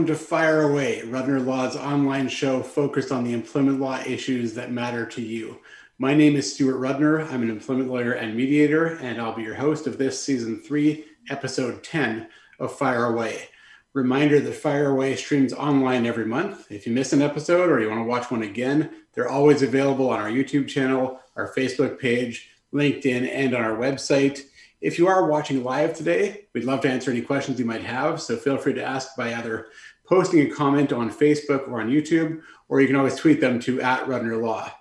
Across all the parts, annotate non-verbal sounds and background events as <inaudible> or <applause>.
Welcome to Fire Away, Rudner Law's online show focused on the employment law issues that matter to you. My name is Stuart Rudner. I'm an employment lawyer and mediator, and I'll be your host of this season three, episode 10 of Fire Away. Reminder that Fire Away streams online every month. If you miss an episode or you want to watch one again, they're always available on our YouTube channel, our Facebook page, LinkedIn, and on our website. If you are watching live today, we'd love to answer any questions you might have. So feel free to ask by either posting a comment on Facebook or on YouTube, or you can always tweet them to at Rudner Law.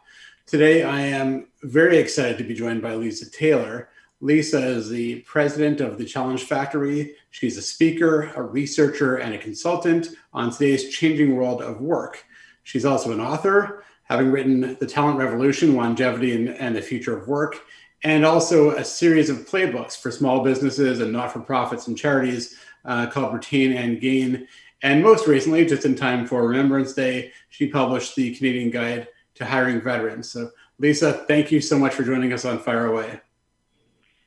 Today, I am very excited to be joined by Lisa Taylor. Lisa is the president of the Challenge Factory. She's a speaker, a researcher, and a consultant on today's changing world of work. She's also an author, having written The Talent Revolution Longevity and, and the Future of Work, and also a series of playbooks for small businesses and not for profits and charities uh, called Retain and Gain. And most recently, just in time for Remembrance Day, she published the Canadian Guide to Hiring Veterans. So, Lisa, thank you so much for joining us on Fire Away.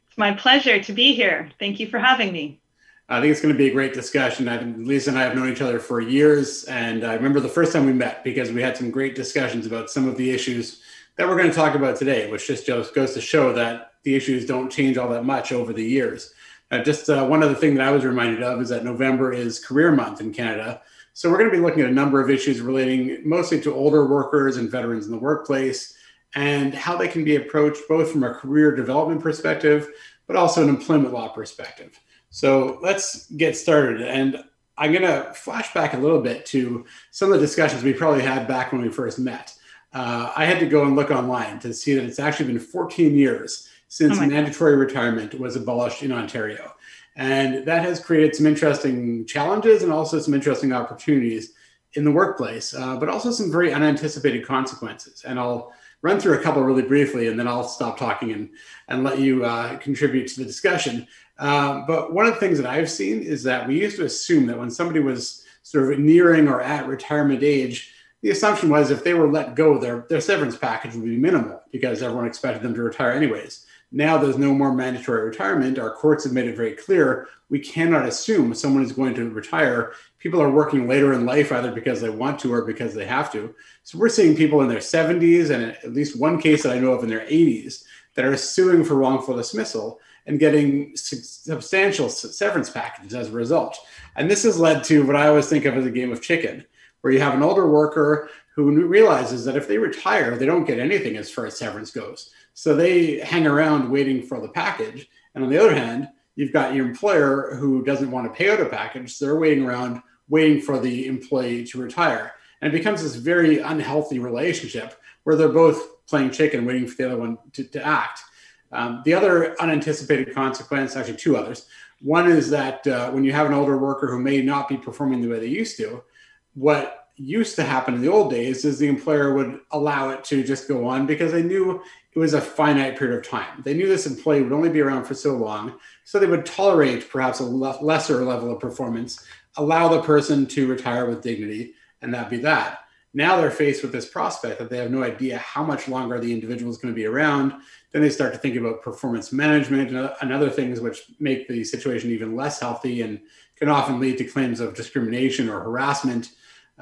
It's my pleasure to be here. Thank you for having me. I think it's going to be a great discussion. I, Lisa and I have known each other for years, and I remember the first time we met because we had some great discussions about some of the issues that we're going to talk about today, which just goes to show that the issues don't change all that much over the years. Uh, just uh, one other thing that I was reminded of is that November is Career Month in Canada. So we're going to be looking at a number of issues relating mostly to older workers and veterans in the workplace and how they can be approached both from a career development perspective, but also an employment law perspective. So let's get started. And I'm going to flash back a little bit to some of the discussions we probably had back when we first met uh, I had to go and look online to see that it's actually been 14 years since oh mandatory God. retirement was abolished in Ontario. And that has created some interesting challenges and also some interesting opportunities in the workplace, uh, but also some very unanticipated consequences. And I'll run through a couple really briefly and then I'll stop talking and, and let you uh, contribute to the discussion. Uh, but one of the things that I've seen is that we used to assume that when somebody was sort of nearing or at retirement age, the assumption was if they were let go, their, their severance package would be minimal because everyone expected them to retire anyways. Now there's no more mandatory retirement. Our courts have made it very clear we cannot assume someone is going to retire. People are working later in life either because they want to or because they have to. So we're seeing people in their 70s and at least one case that I know of in their 80s that are suing for wrongful dismissal and getting substantial severance packages as a result. And this has led to what I always think of as a game of chicken where you have an older worker who realizes that if they retire, they don't get anything as far as severance goes. So they hang around waiting for the package. And on the other hand, you've got your employer who doesn't want to pay out a package. So they're waiting around, waiting for the employee to retire. And it becomes this very unhealthy relationship where they're both playing chicken, waiting for the other one to, to act. Um, the other unanticipated consequence, actually, two others. One is that uh, when you have an older worker who may not be performing the way they used to, what used to happen in the old days is the employer would allow it to just go on because they knew it was a finite period of time. They knew this employee would only be around for so long, so they would tolerate perhaps a lesser level of performance, allow the person to retire with dignity, and that be that. Now they're faced with this prospect that they have no idea how much longer the individual is going to be around. Then they start to think about performance management and other things which make the situation even less healthy and can often lead to claims of discrimination or harassment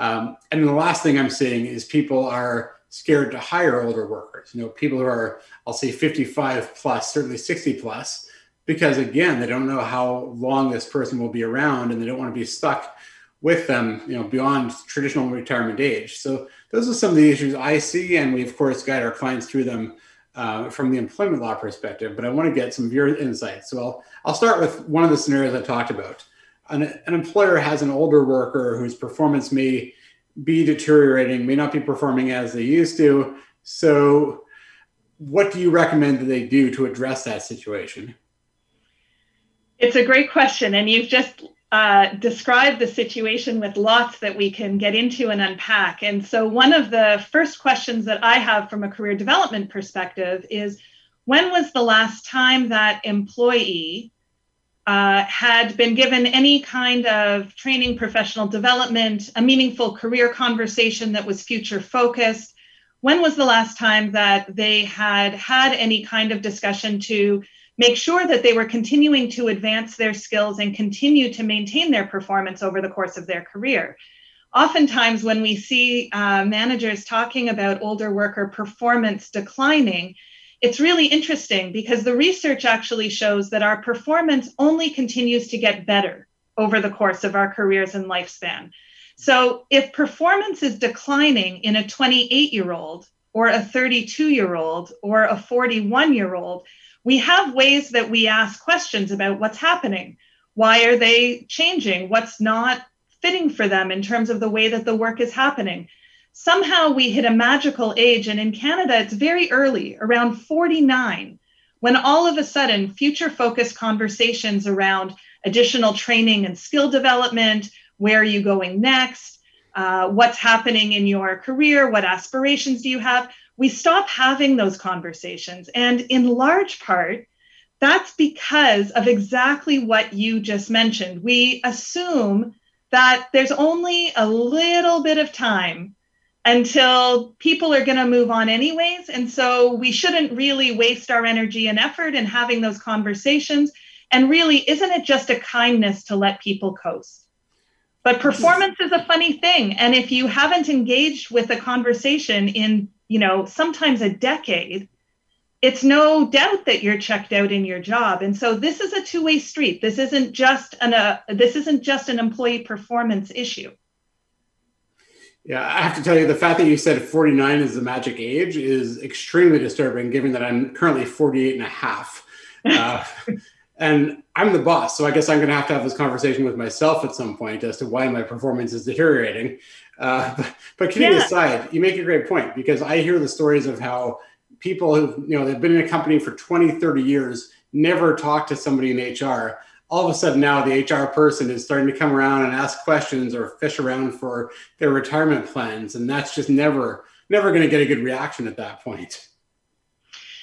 um, and the last thing I'm seeing is people are scared to hire older workers. You know, people who are, I'll say 55 plus, certainly 60 plus, because again, they don't know how long this person will be around and they don't want to be stuck with them, you know, beyond traditional retirement age. So those are some of the issues I see, and we of course guide our clients through them uh, from the employment law perspective. But I want to get some of your insights. So I'll I'll start with one of the scenarios I talked about an, an employer has an older worker whose performance may be deteriorating, may not be performing as they used to. So, what do you recommend that they do to address that situation? It's a great question, and you've just uh, described the situation with lots that we can get into and unpack. And so, one of the first questions that I have from a career development perspective is when was the last time that employee uh, had been given any kind of training, professional development, a meaningful career conversation that was future focused. When was the last time that they had had any kind of discussion to make sure that they were continuing to advance their skills and continue to maintain their performance over the course of their career. Oftentimes, when we see uh, managers talking about older worker performance declining, it's really interesting because the research actually shows that our performance only continues to get better over the course of our careers and lifespan. So, if performance is declining in a 28 year old, or a 32 year old, or a 41 year old, we have ways that we ask questions about what's happening. Why are they changing? What's not fitting for them in terms of the way that the work is happening? Somehow we hit a magical age, and in Canada, it's very early, around 49, when all of a sudden future focused conversations around additional training and skill development, where are you going next, uh, what's happening in your career, what aspirations do you have, we stop having those conversations. And in large part, that's because of exactly what you just mentioned. We assume that there's only a little bit of time until people are going to move on anyways. And so we shouldn't really waste our energy and effort in having those conversations. And really, isn't it just a kindness to let people coast? But performance is a funny thing. And if you haven't engaged with a conversation in you know, sometimes a decade, it's no doubt that you're checked out in your job. And so this is a two-way street. This isn't just an uh, this isn't just an employee performance issue. Yeah, I have to tell you, the fact that you said 49 is the magic age is extremely disturbing, given that I'm currently 48 and a half. Uh, <laughs> and I'm the boss, so I guess I'm going to have to have this conversation with myself at some point as to why my performance is deteriorating. Uh, <laughs> but, but kidding yeah. aside, you make a great point because I hear the stories of how people who you know they've been in a company for 20, 30 years, never talk to somebody in HR. All of a sudden now the HR person is starting to come around and ask questions or fish around for their retirement plans, and that's just never never going to get a good reaction at that point.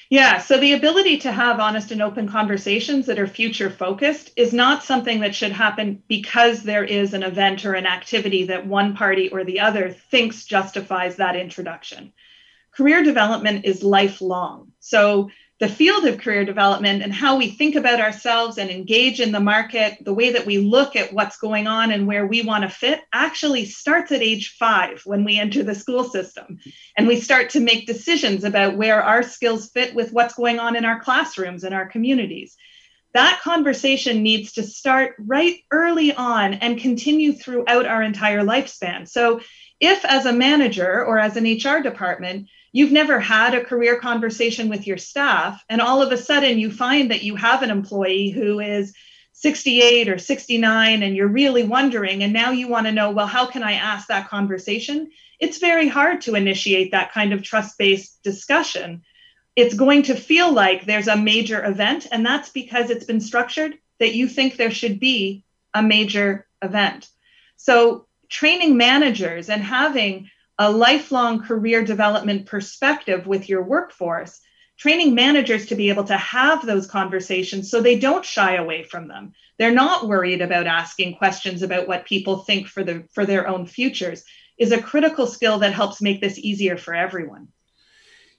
Yeah, so the ability to have honest and open conversations that are future focused is not something that should happen because there is an event or an activity that one party or the other thinks justifies that introduction. Career development is lifelong. So the field of career development and how we think about ourselves and engage in the market, the way that we look at what's going on and where we want to fit actually starts at age five when we enter the school system. And we start to make decisions about where our skills fit with what's going on in our classrooms and our communities. That conversation needs to start right early on and continue throughout our entire lifespan. So, if as a manager or as an HR department, you've never had a career conversation with your staff and all of a sudden you find that you have an employee who is 68 or 69 and you're really wondering and now you want to know well how can i ask that conversation? It's very hard to initiate that kind of trust-based discussion. It's going to feel like there's a major event and that's because it's been structured that you think there should be a major event. So training managers and having a lifelong career development perspective with your workforce, training managers to be able to have those conversations so they don't shy away from them. They're not worried about asking questions about what people think for the for their own futures is a critical skill that helps make this easier for everyone.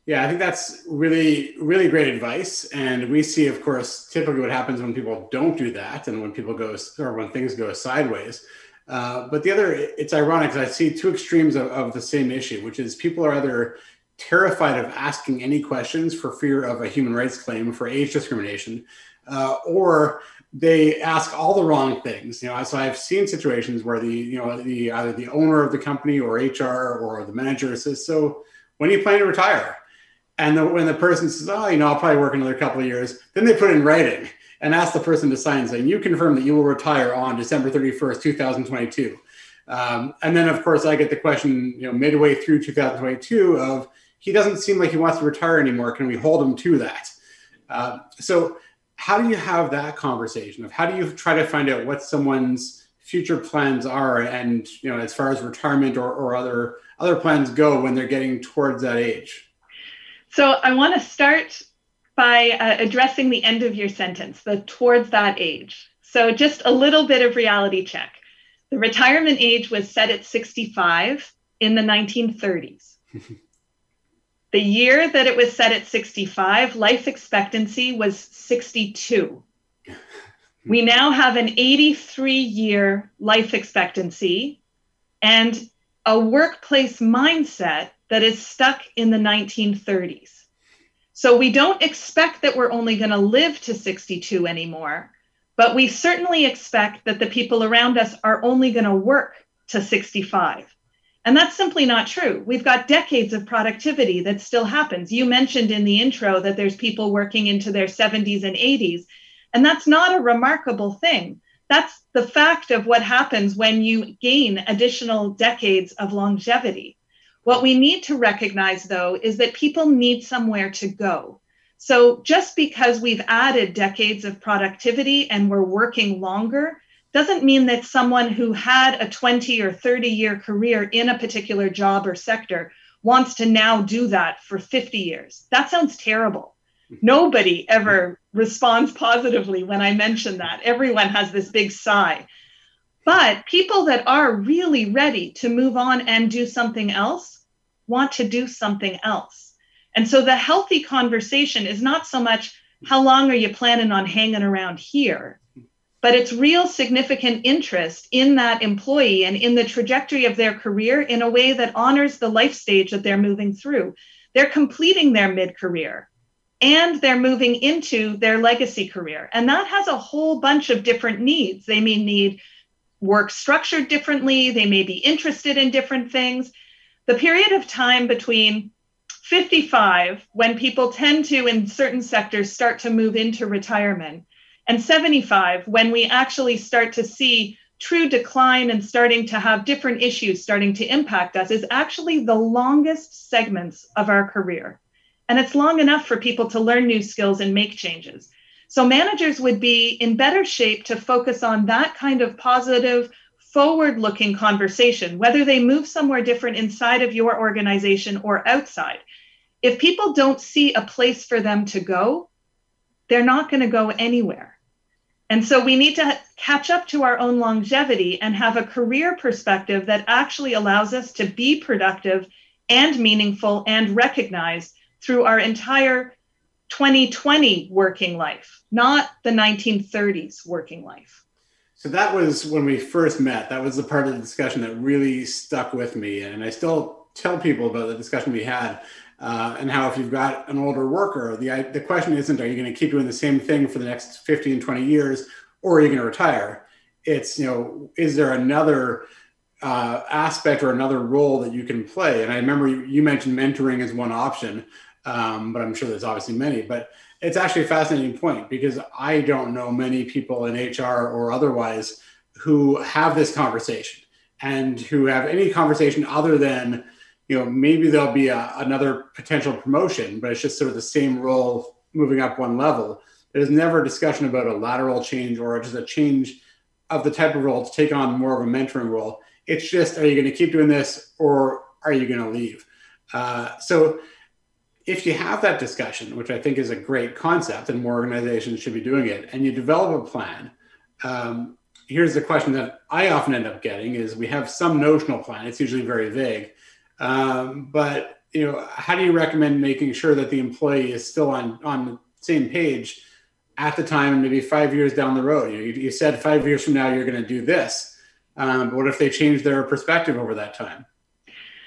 Yeah, I think that's really, really great advice. And we see, of course, typically what happens when people don't do that and when people go or when things go sideways. Uh, but the other, it's ironic because I see two extremes of, of, the same issue, which is people are either terrified of asking any questions for fear of a human rights claim for age discrimination, uh, or they ask all the wrong things. You know, so I've seen situations where the, you know, the either the owner of the company or HR or the manager says, "So, when do you plan to retire?" And the, when the person says, "Oh, you know, I'll probably work another couple of years," then they put in writing and ask the person to sign saying, you confirm that you will retire on December 31st, 2022. Um, and then, of course, I get the question, you know, midway through 2022 of, he doesn't seem like he wants to retire anymore. Can we hold him to that? Uh, so, how do you have that conversation of how do you try to find out what someone's future plans are, and you know, as far as retirement or, or other other plans go when they're getting towards that age? So, I want to start by uh, addressing the end of your sentence, the towards that age. So, just a little bit of reality check. The retirement age was set at 65 in the 1930s. <laughs> The year that it was set at 65, life expectancy was 62. <laughs> We now have an 83 year life expectancy and a workplace mindset that is stuck in the 1930s. So we don't expect that we're only going to live to 62 anymore, but we certainly expect that the people around us are only going to work to 65. And that's simply not true. We've got decades of productivity that still happens. You mentioned in the intro that there's people working into their 70s and 80s, and that's not a remarkable thing. That's the fact of what happens when you gain additional decades of longevity. What we need to recognize, though, is that people need somewhere to go. So just because we've added decades of productivity and we're working longer doesn't mean that someone who had a 20 or 30 year career in a particular job or sector wants to now do that for 50 years. That sounds terrible. Nobody ever responds positively when I mention that. Everyone has this big sigh. But people that are really ready to move on and do something else want to do something else. And so the healthy conversation is not so much how long are you planning on hanging around here? but it's real significant interest in that employee and in the trajectory of their career in a way that honors the life stage that they're moving through. They're completing their mid career and they're moving into their legacy career. And that has a whole bunch of different needs. They may need work structured differently, they may be interested in different things. The period of time between 55, when people tend to, in certain sectors, start to move into retirement, and 75 when we actually start to see true decline and starting to have different issues starting to impact us is actually the longest segments of our career. And it's long enough for people to learn new skills and make changes. So managers would be in better shape to focus on that kind of positive, forward looking conversation, whether they move somewhere different inside of your organization or outside. If people don't see a place for them to go, they're not going to go anywhere. And so we need to catch up to our own longevity and have a career perspective that actually allows us to be productive and meaningful and recognized through our entire 2020 working life, not the 1930s working life. So that was when we first met. That was the part of the discussion that really stuck with me. And I still tell people about the discussion we had uh, and how if you've got an older worker, the, the question isn't, are you going to keep doing the same thing for the next 15, 20 years, or are you going to retire? It's, you know, is there another uh, aspect or another role that you can play? And I remember you, you mentioned mentoring as one option, um, but I'm sure there's obviously many. But it's actually a fascinating point because I don't know many people in HR or otherwise who have this conversation and who have any conversation other than, you know, maybe there'll be a, another potential promotion, but it's just sort of the same role moving up one level. There's never a discussion about a lateral change or just a change of the type of role to take on more of a mentoring role. It's just, are you going to keep doing this or are you going to leave? Uh, so if you have that discussion, which I think is a great concept and more organizations should be doing it, and you develop a plan, um, here's the question that I often end up getting is we have some notional plan. It's usually very vague um, but you know, how do you recommend making sure that the employee is still on on the same page at the time, and maybe five years down the road? You, know, you, you said five years from now you're going to do this, um, but what if they change their perspective over that time?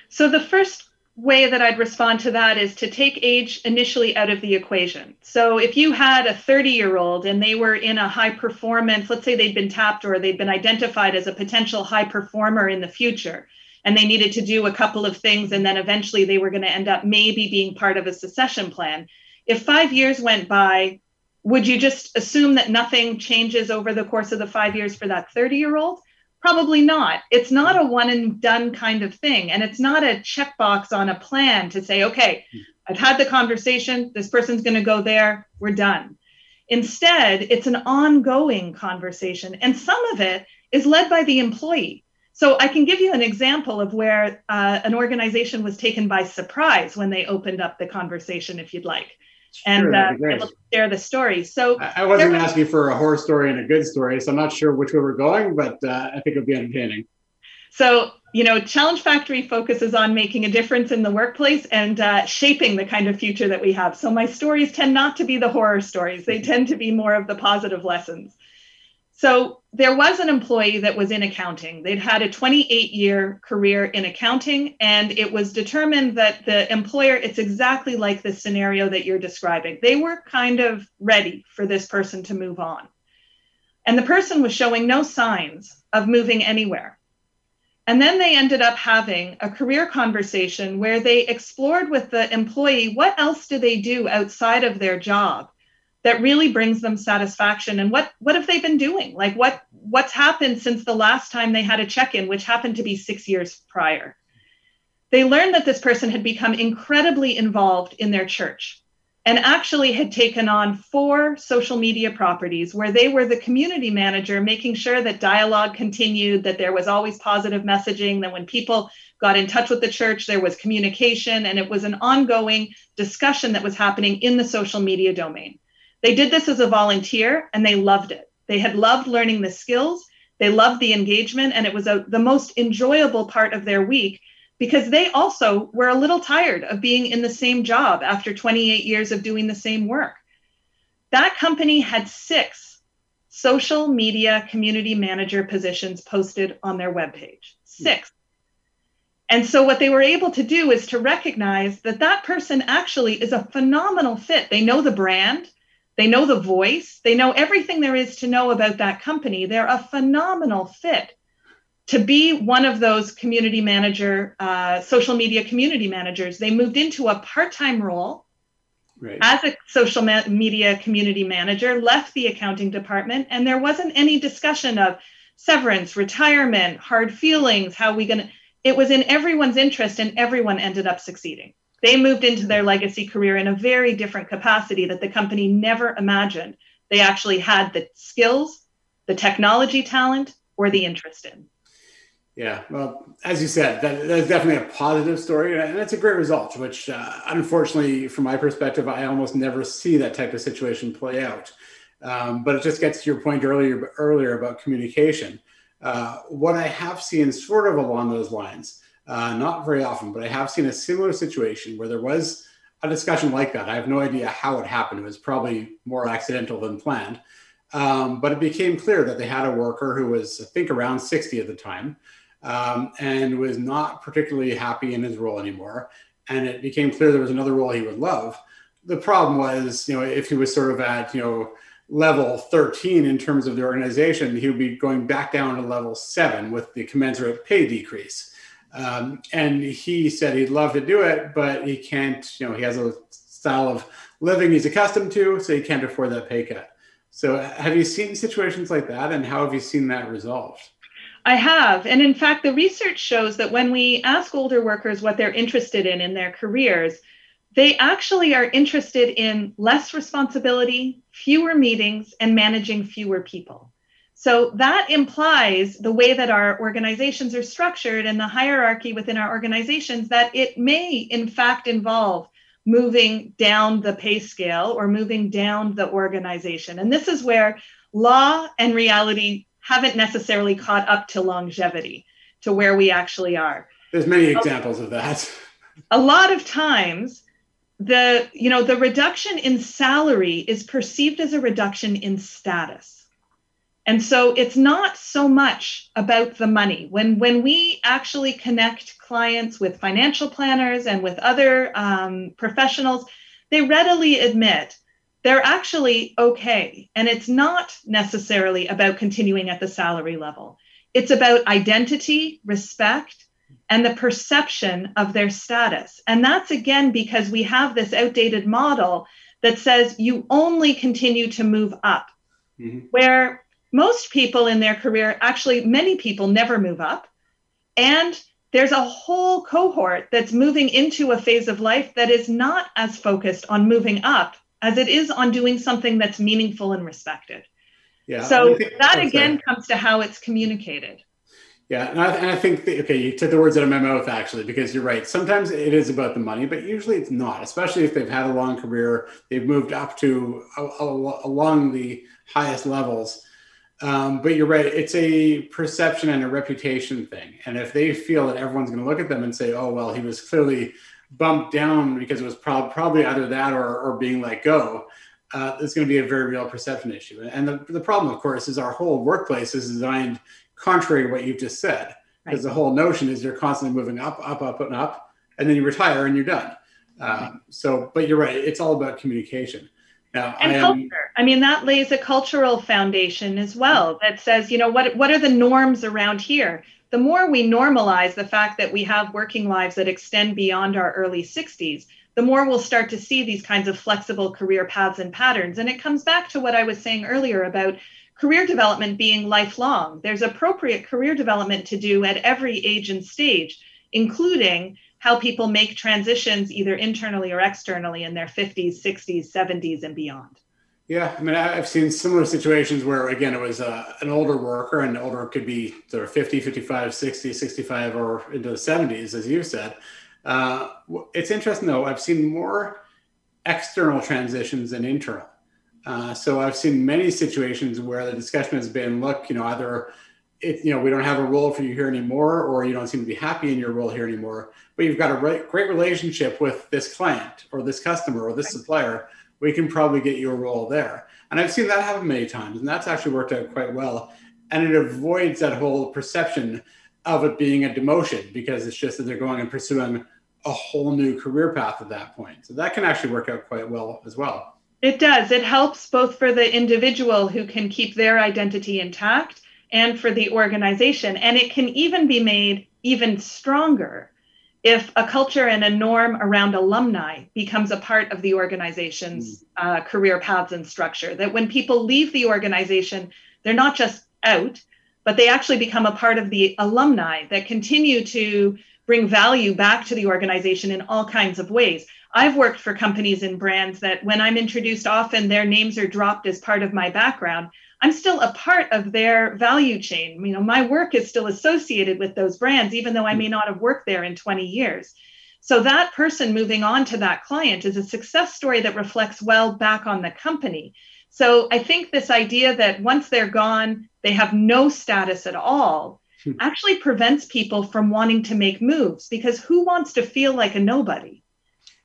So the first way that I'd respond to that is to take age initially out of the equation. So if you had a 30 year old and they were in a high performance, let's say they'd been tapped or they'd been identified as a potential high performer in the future, and they needed to do a couple of things and then eventually they were going to end up maybe being part of a succession plan if five years went by would you just assume that nothing changes over the course of the five years for that 30 year old probably not. It's not a one and done kind of thing and it's not a checkbox on a plan to say okay i've had the conversation this person's going to go there we're done. Instead it's an ongoing conversation and some of it is led by the employee. So I can give you an example of where uh, an organization was taken by surprise when they opened up the conversation, if you'd like. And uh, I'll share the story. So I, wasn't was, asking for a horror story and a good story, so I'm not sure which way we're going, but uh, I think it'll be entertaining. So, you know, Challenge Factory focuses on making a difference in the workplace and uh, shaping the kind of future that we have. So, my stories tend not to be the horror stories, they tend to be more of the positive lessons. So, there was an employee that was in accounting. They'd had a 28 year career in accounting, and it was determined that the employer, it's exactly like the scenario that you're describing. They were kind of ready for this person to move on. And the person was showing no signs of moving anywhere. And then they ended up having a career conversation where they explored with the employee what else do they do outside of their job that really brings them satisfaction. And what what have they been doing? Like what what's happened since the last time they had a check-in which happened to be 6 years prior? They learned that this person had become incredibly involved in their church and actually had taken on four social media properties where they were the community manager making sure that dialogue continued that there was always positive messaging that when people got in touch with the church there was communication and it was an ongoing discussion that was happening in the social media domain they did this as a volunteer and they loved it. They had loved learning the skills, they loved the engagement, and it was a, the most enjoyable part of their week because they also were a little tired of being in the same job after 28 years of doing the same work. That company had six social media community manager positions posted on their webpage. Six. And so, what they were able to do is to recognize that that person actually is a phenomenal fit. They know the brand, they know the voice, they know everything there is to know about that company. They're a phenomenal fit to be one of those community manager, uh, social media community managers. They moved into a part time role right. as a social ma- media community manager, left the accounting department, and there wasn't any discussion of severance, retirement, hard feelings, how we going to. It was in everyone's interest, and everyone ended up succeeding. They moved into their legacy career in a very different capacity that the company never imagined. They actually had the skills, the technology talent, or the interest in. Yeah, well, as you said, that, that's definitely a positive story, and that's a great result. Which, uh, unfortunately, from my perspective, I almost never see that type of situation play out. Um, but it just gets to your point earlier earlier about communication. Uh, what I have seen, sort of along those lines, uh, not very often, but I have seen a similar situation where there was a discussion like that. I have no idea how it happened. It was probably more accidental than planned. Um, but it became clear that they had a worker who was, I think, around 60 at the time um, and was not particularly happy in his role anymore. And it became clear there was another role he would love. The problem was, you know, if he was sort of at, you know, level 13 in terms of the organization, he would be going back down to level seven with the commensurate pay decrease. Um, and he said he'd love to do it, but he can't, you know, he has a style of living he's accustomed to, so he can't afford that pay cut. So, have you seen situations like that, and how have you seen that resolved? I have. And in fact, the research shows that when we ask older workers what they're interested in in their careers, they actually are interested in less responsibility, fewer meetings, and managing fewer people. So that implies the way that our organizations are structured and the hierarchy within our organizations that it may, in fact, involve moving down the pay scale or moving down the organization. And this is where law and reality haven't necessarily caught up to longevity, to where we actually are. There's many examples of that. A lot of times, the you know the reduction in salary is perceived as a reduction in status and so it's not so much about the money. When, when we actually connect clients with financial planners and with other um, professionals, they readily admit they're actually okay. And it's not necessarily about continuing at the salary level, it's about identity, respect, and the perception of their status. And that's again because we have this outdated model that says you only continue to move up. Mm-hmm. Where most people in their career, actually, many people never move up. And there's a whole cohort that's moving into a phase of life that is not as focused on moving up as it is on doing something that's meaningful and respected. Yeah. So that again comes to how it's communicated. Yeah, and I, and I think the, okay, you took the words out of my mouth actually, because you're right. Sometimes it is about the money, but usually it's not. Especially if they've had a long career, they've moved up to a, a, along the highest levels Um, but you're right. It's a perception and a reputation thing. And if they feel that everyone's going to look at them and say, "Oh, well, he was clearly bumped down because it was prob- probably either that or, or being let go," uh, it's going to be a very real perception issue. And the, the problem, of course, is our whole workplace is designed contrary to what you've just said. Because right. the whole notion is you're constantly moving up, up, up, and up, and then you retire and you're done. Um, so, but you're right. It's all about communication. And I am, culture. I mean, that lays a cultural foundation as well. Mm-hmm. That says, you know, what what are the norms around here? The more we normalize the fact that we have working lives that extend beyond our early 60s, the more we'll start to see these kinds of flexible career paths and patterns. And it comes back to what I was saying earlier about career development being lifelong. There's appropriate career development to do at every age and stage, including how people make transitions either internally or externally in their 50s, 60s, 70s, and beyond. Yeah, I mean, I've seen similar situations where, again, it was uh, an older worker, and older could be sort of 50, 55, 60, 65, or into the 70s, as you said. Uh, it's interesting though. I've seen more external transitions than internal. Uh, so I've seen many situations where the discussion has been, look, you know, either it, you know, we don't have a role for you here anymore, or you don't seem to be happy in your role here anymore, but you've got a re- great relationship with this client or this customer or this supplier. We can probably get you a role there. And I've seen that happen many times, and that's actually worked out quite well. And it avoids that whole perception of it being a demotion because it's just that they're going and pursuing a whole new career path at that point. So that can actually work out quite well as well. It does. It helps both for the individual who can keep their identity intact and for the organization. And it can even be made even stronger if a culture and a norm around alumni becomes a part of the organization's mm. uh, career paths and structure. That when people leave the organization, they're not just out, but they actually become a part of the alumni that continue to bring value back to the organization in all kinds of ways. I've worked for companies and brands that when I'm introduced, often their names are dropped as part of my background. I'm still a part of their value chain. You know, my work is still associated with those brands, even though I may not have worked there in 20 years. So that person moving on to that client is a success story that reflects well back on the company. So I think this idea that once they're gone, they have no status at all Hmm. actually prevents people from wanting to make moves because who wants to feel like a nobody?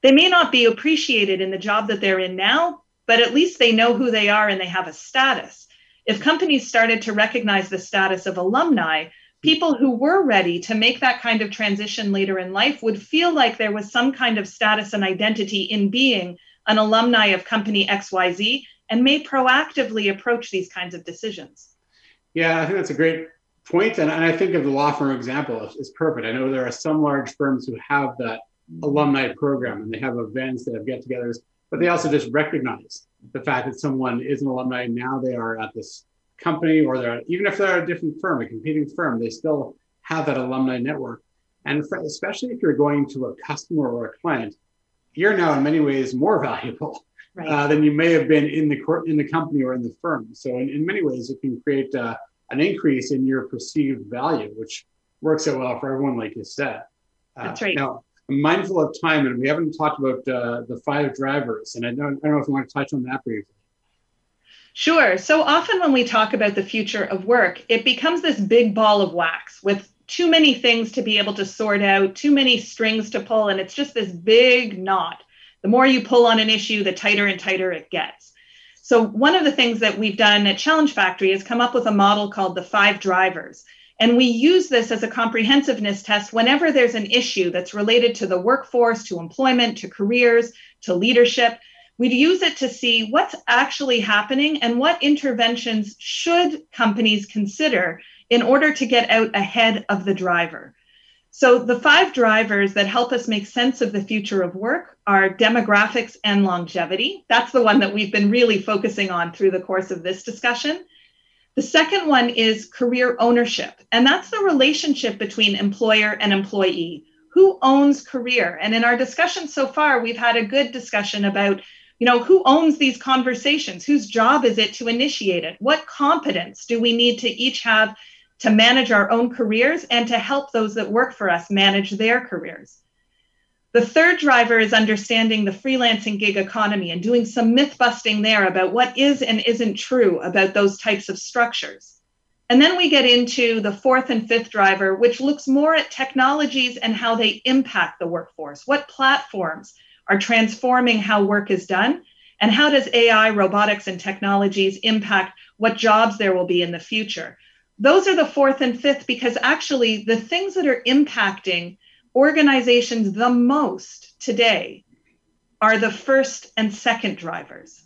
They may not be appreciated in the job that they're in now, but at least they know who they are and they have a status. If companies started to recognize the status of alumni, people who were ready to make that kind of transition later in life would feel like there was some kind of status and identity in being an alumni of company XYZ and may proactively approach these kinds of decisions. Yeah, I think that's a great point, and, I think of the law firm example is, perfect. I know there are some large firms who have that alumni program and they have events, they have get-togethers, but they also just recognize the fact that someone is an alumni. and Now they are at this company, or they're even if they're at a different firm, a competing firm, they still have that alumni network. And especially if you're going to a customer or a client, you're now in many ways more <laughs> valuable right. uh, than you may have been in the in the company or in the firm. So in, in many ways, it can create uh, an increase in your perceived value, which works out well for everyone, like you said. Uh, That's right. Now, I'm mindful of time, and we haven't talked about uh, the five drivers, and I don't, I don't know if you want to touch on that briefly. Sure. So often when we talk about the future of work, it becomes this big ball of wax with too many things to be able to sort out, too many strings to pull, and it's just this big knot. The more you pull on an issue, the tighter and tighter it gets. So, one of the things that we've done at Challenge Factory is come up with a model called the five drivers. And we use this as a comprehensiveness test whenever there's an issue that's related to the workforce, to employment, to careers, to leadership. We'd use it to see what's actually happening and what interventions should companies consider in order to get out ahead of the driver. So, the five drivers that help us make sense of the future of work are demographics and longevity. That's the one that we've been really focusing on through the course of this discussion. The second one is career ownership, and that's the relationship between employer and employee. Who owns career? And in our discussion so far, we've had a good discussion about you know who owns these conversations whose job is it to initiate it what competence do we need to each have to manage our own careers and to help those that work for us manage their careers. The third driver is understanding the freelancing gig economy and doing some myth busting there about what is and isn't true about those types of structures. And then we get into the fourth and fifth driver, which looks more at technologies and how they impact the workforce. What platforms are transforming how work is done? And how does AI, robotics, and technologies impact what jobs there will be in the future? Those are the fourth and fifth because actually the things that are impacting organizations the most today are the first and second drivers.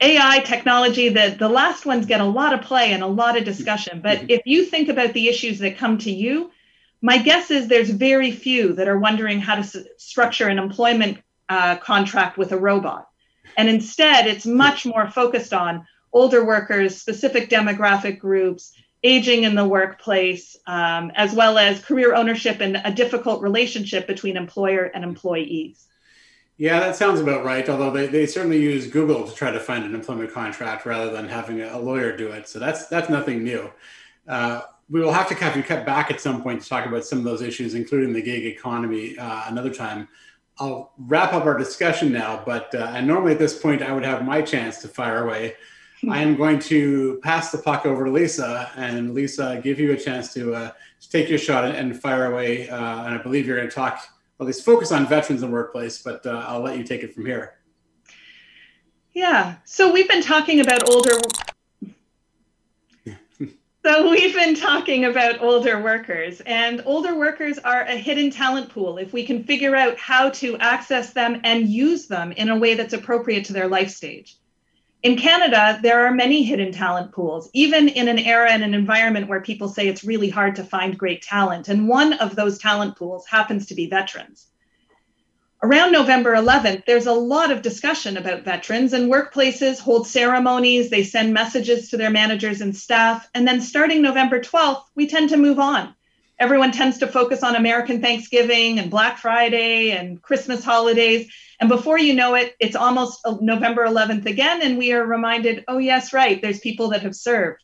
AI technology, the, the last ones get a lot of play and a lot of discussion. But mm-hmm. if you think about the issues that come to you, my guess is there's very few that are wondering how to s- structure an employment uh, contract with a robot. And instead, it's much more focused on older workers, specific demographic groups, aging in the workplace, um, as well as career ownership and a difficult relationship between employer and employees. Yeah, that sounds about right. Although they, they certainly use Google to try to find an employment contract rather than having a lawyer do it. So that's that's nothing new. Uh, we will have to kind of cut back at some point to talk about some of those issues, including the gig economy, uh, another time. I'll wrap up our discussion now, but uh, and normally at this point I would have my chance to fire away. I am going to pass the puck over to Lisa, and Lisa, give you a chance to, uh, to take your shot and fire away. Uh, and I believe you're going to talk, at least focus on veterans in the workplace, but uh, I'll let you take it from here. Yeah. So we've been talking about older. <laughs> so we've been talking about older workers, and older workers are a hidden talent pool. If we can figure out how to access them and use them in a way that's appropriate to their life stage. In Canada, there are many hidden talent pools, even in an era and an environment where people say it's really hard to find great talent. And one of those talent pools happens to be veterans. Around November 11th, there's a lot of discussion about veterans, and workplaces hold ceremonies, they send messages to their managers and staff. And then starting November 12th, we tend to move on. Everyone tends to focus on American Thanksgiving and Black Friday and Christmas holidays. And before you know it, it's almost uh, November 11th again, and we are reminded, oh, yes, right, there's people that have served.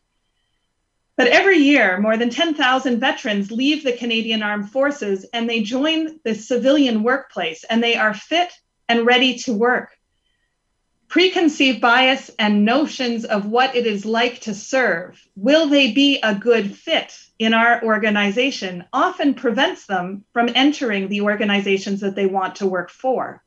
But every year, more than 10,000 veterans leave the Canadian Armed Forces and they join the civilian workplace and they are fit and ready to work. Preconceived bias and notions of what it is like to serve, will they be a good fit in our organization, often prevents them from entering the organizations that they want to work for.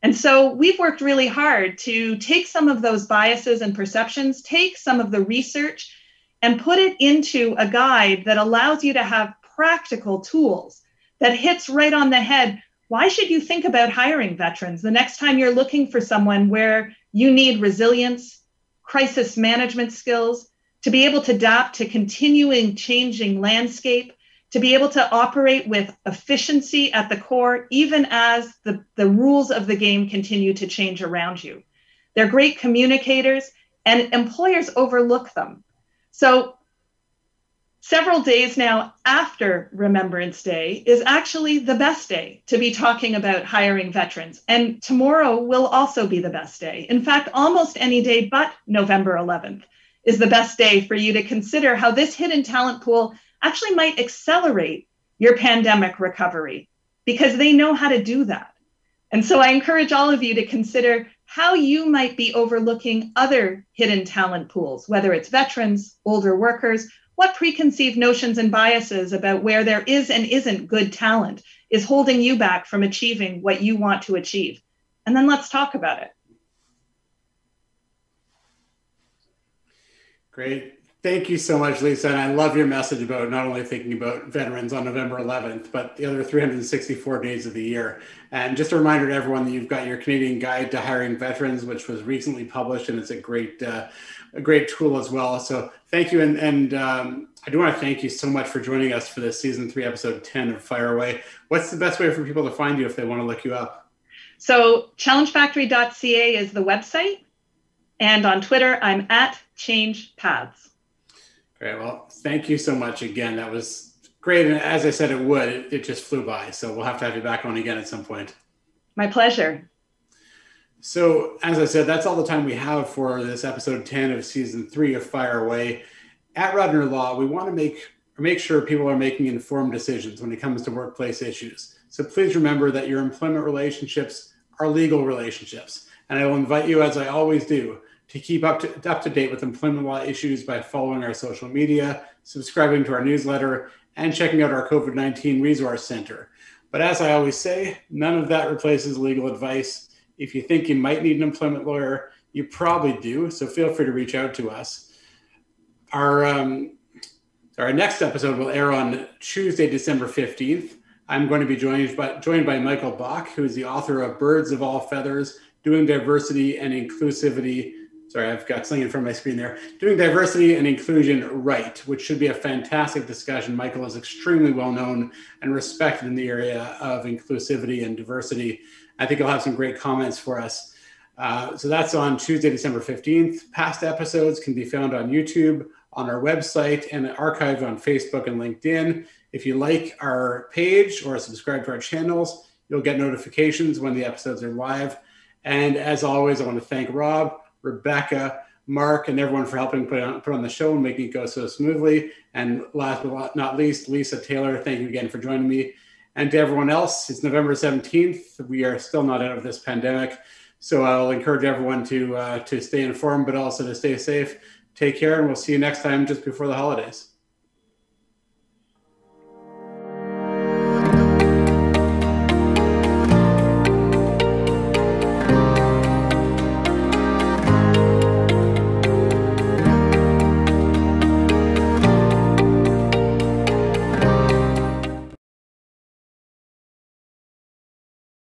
And so we've worked really hard to take some of those biases and perceptions, take some of the research, and put it into a guide that allows you to have practical tools that hits right on the head. Why should you think about hiring veterans the next time you're looking for someone where you need resilience, crisis management skills, to be able to adapt to continuing changing landscape, to be able to operate with efficiency at the core, even as the, the rules of the game continue to change around you. They're great communicators, and employers overlook them. So, several days now after Remembrance Day is actually the best day to be talking about hiring veterans. And tomorrow will also be the best day. In fact, almost any day but November 11th is the best day for you to consider how this hidden talent pool actually might accelerate your pandemic recovery because they know how to do that. And so I encourage all of you to consider how you might be overlooking other hidden talent pools, whether it's veterans, older workers, what preconceived notions and biases about where there is and isn't good talent is holding you back from achieving what you want to achieve. And then let's talk about it. Great. Thank you so much, Lisa. And I love your message about not only thinking about veterans on November 11th, but the other 364 days of the year. And just a reminder to everyone that you've got your Canadian Guide to Hiring Veterans, which was recently published, and it's a great, uh, a great tool as well. So thank you. And, and um, I do want to thank you so much for joining us for this season three, episode 10 of Fire Away. What's the best way for people to find you if they want to look you up? So challengefactory.ca is the website. And on Twitter, I'm at change paths. Great. Well, thank you so much again. That was great. And as I said, it would, it, it just flew by. So we'll have to have you back on again at some point. My pleasure. So, as I said, that's all the time we have for this episode 10 of season three of Fire Away. At Rudner Law, we want to make or make sure people are making informed decisions when it comes to workplace issues. So please remember that your employment relationships are legal relationships. And I will invite you, as I always do, to keep up to, up to date with employment law issues by following our social media, subscribing to our newsletter, and checking out our COVID 19 Resource Center. But as I always say, none of that replaces legal advice. If you think you might need an employment lawyer, you probably do. So feel free to reach out to us. Our, um, our next episode will air on Tuesday, December 15th. I'm going to be joined by, joined by Michael Bach, who is the author of Birds of All Feathers Doing Diversity and Inclusivity. Sorry, I've got something in front of my screen there. Doing Diversity and Inclusion Right, which should be a fantastic discussion. Michael is extremely well known and respected in the area of inclusivity and diversity. I think he'll have some great comments for us. Uh, so that's on Tuesday, December 15th. Past episodes can be found on YouTube, on our website, and archived on Facebook and LinkedIn. If you like our page or subscribe to our channels, you'll get notifications when the episodes are live. And as always, I want to thank Rob, Rebecca, Mark, and everyone for helping put on, put on the show and making it go so smoothly. And last but not least, Lisa Taylor, thank you again for joining me. And to everyone else, it's November 17th. We are still not out of this pandemic. So I'll encourage everyone to, uh, to stay informed, but also to stay safe. Take care, and we'll see you next time just before the holidays.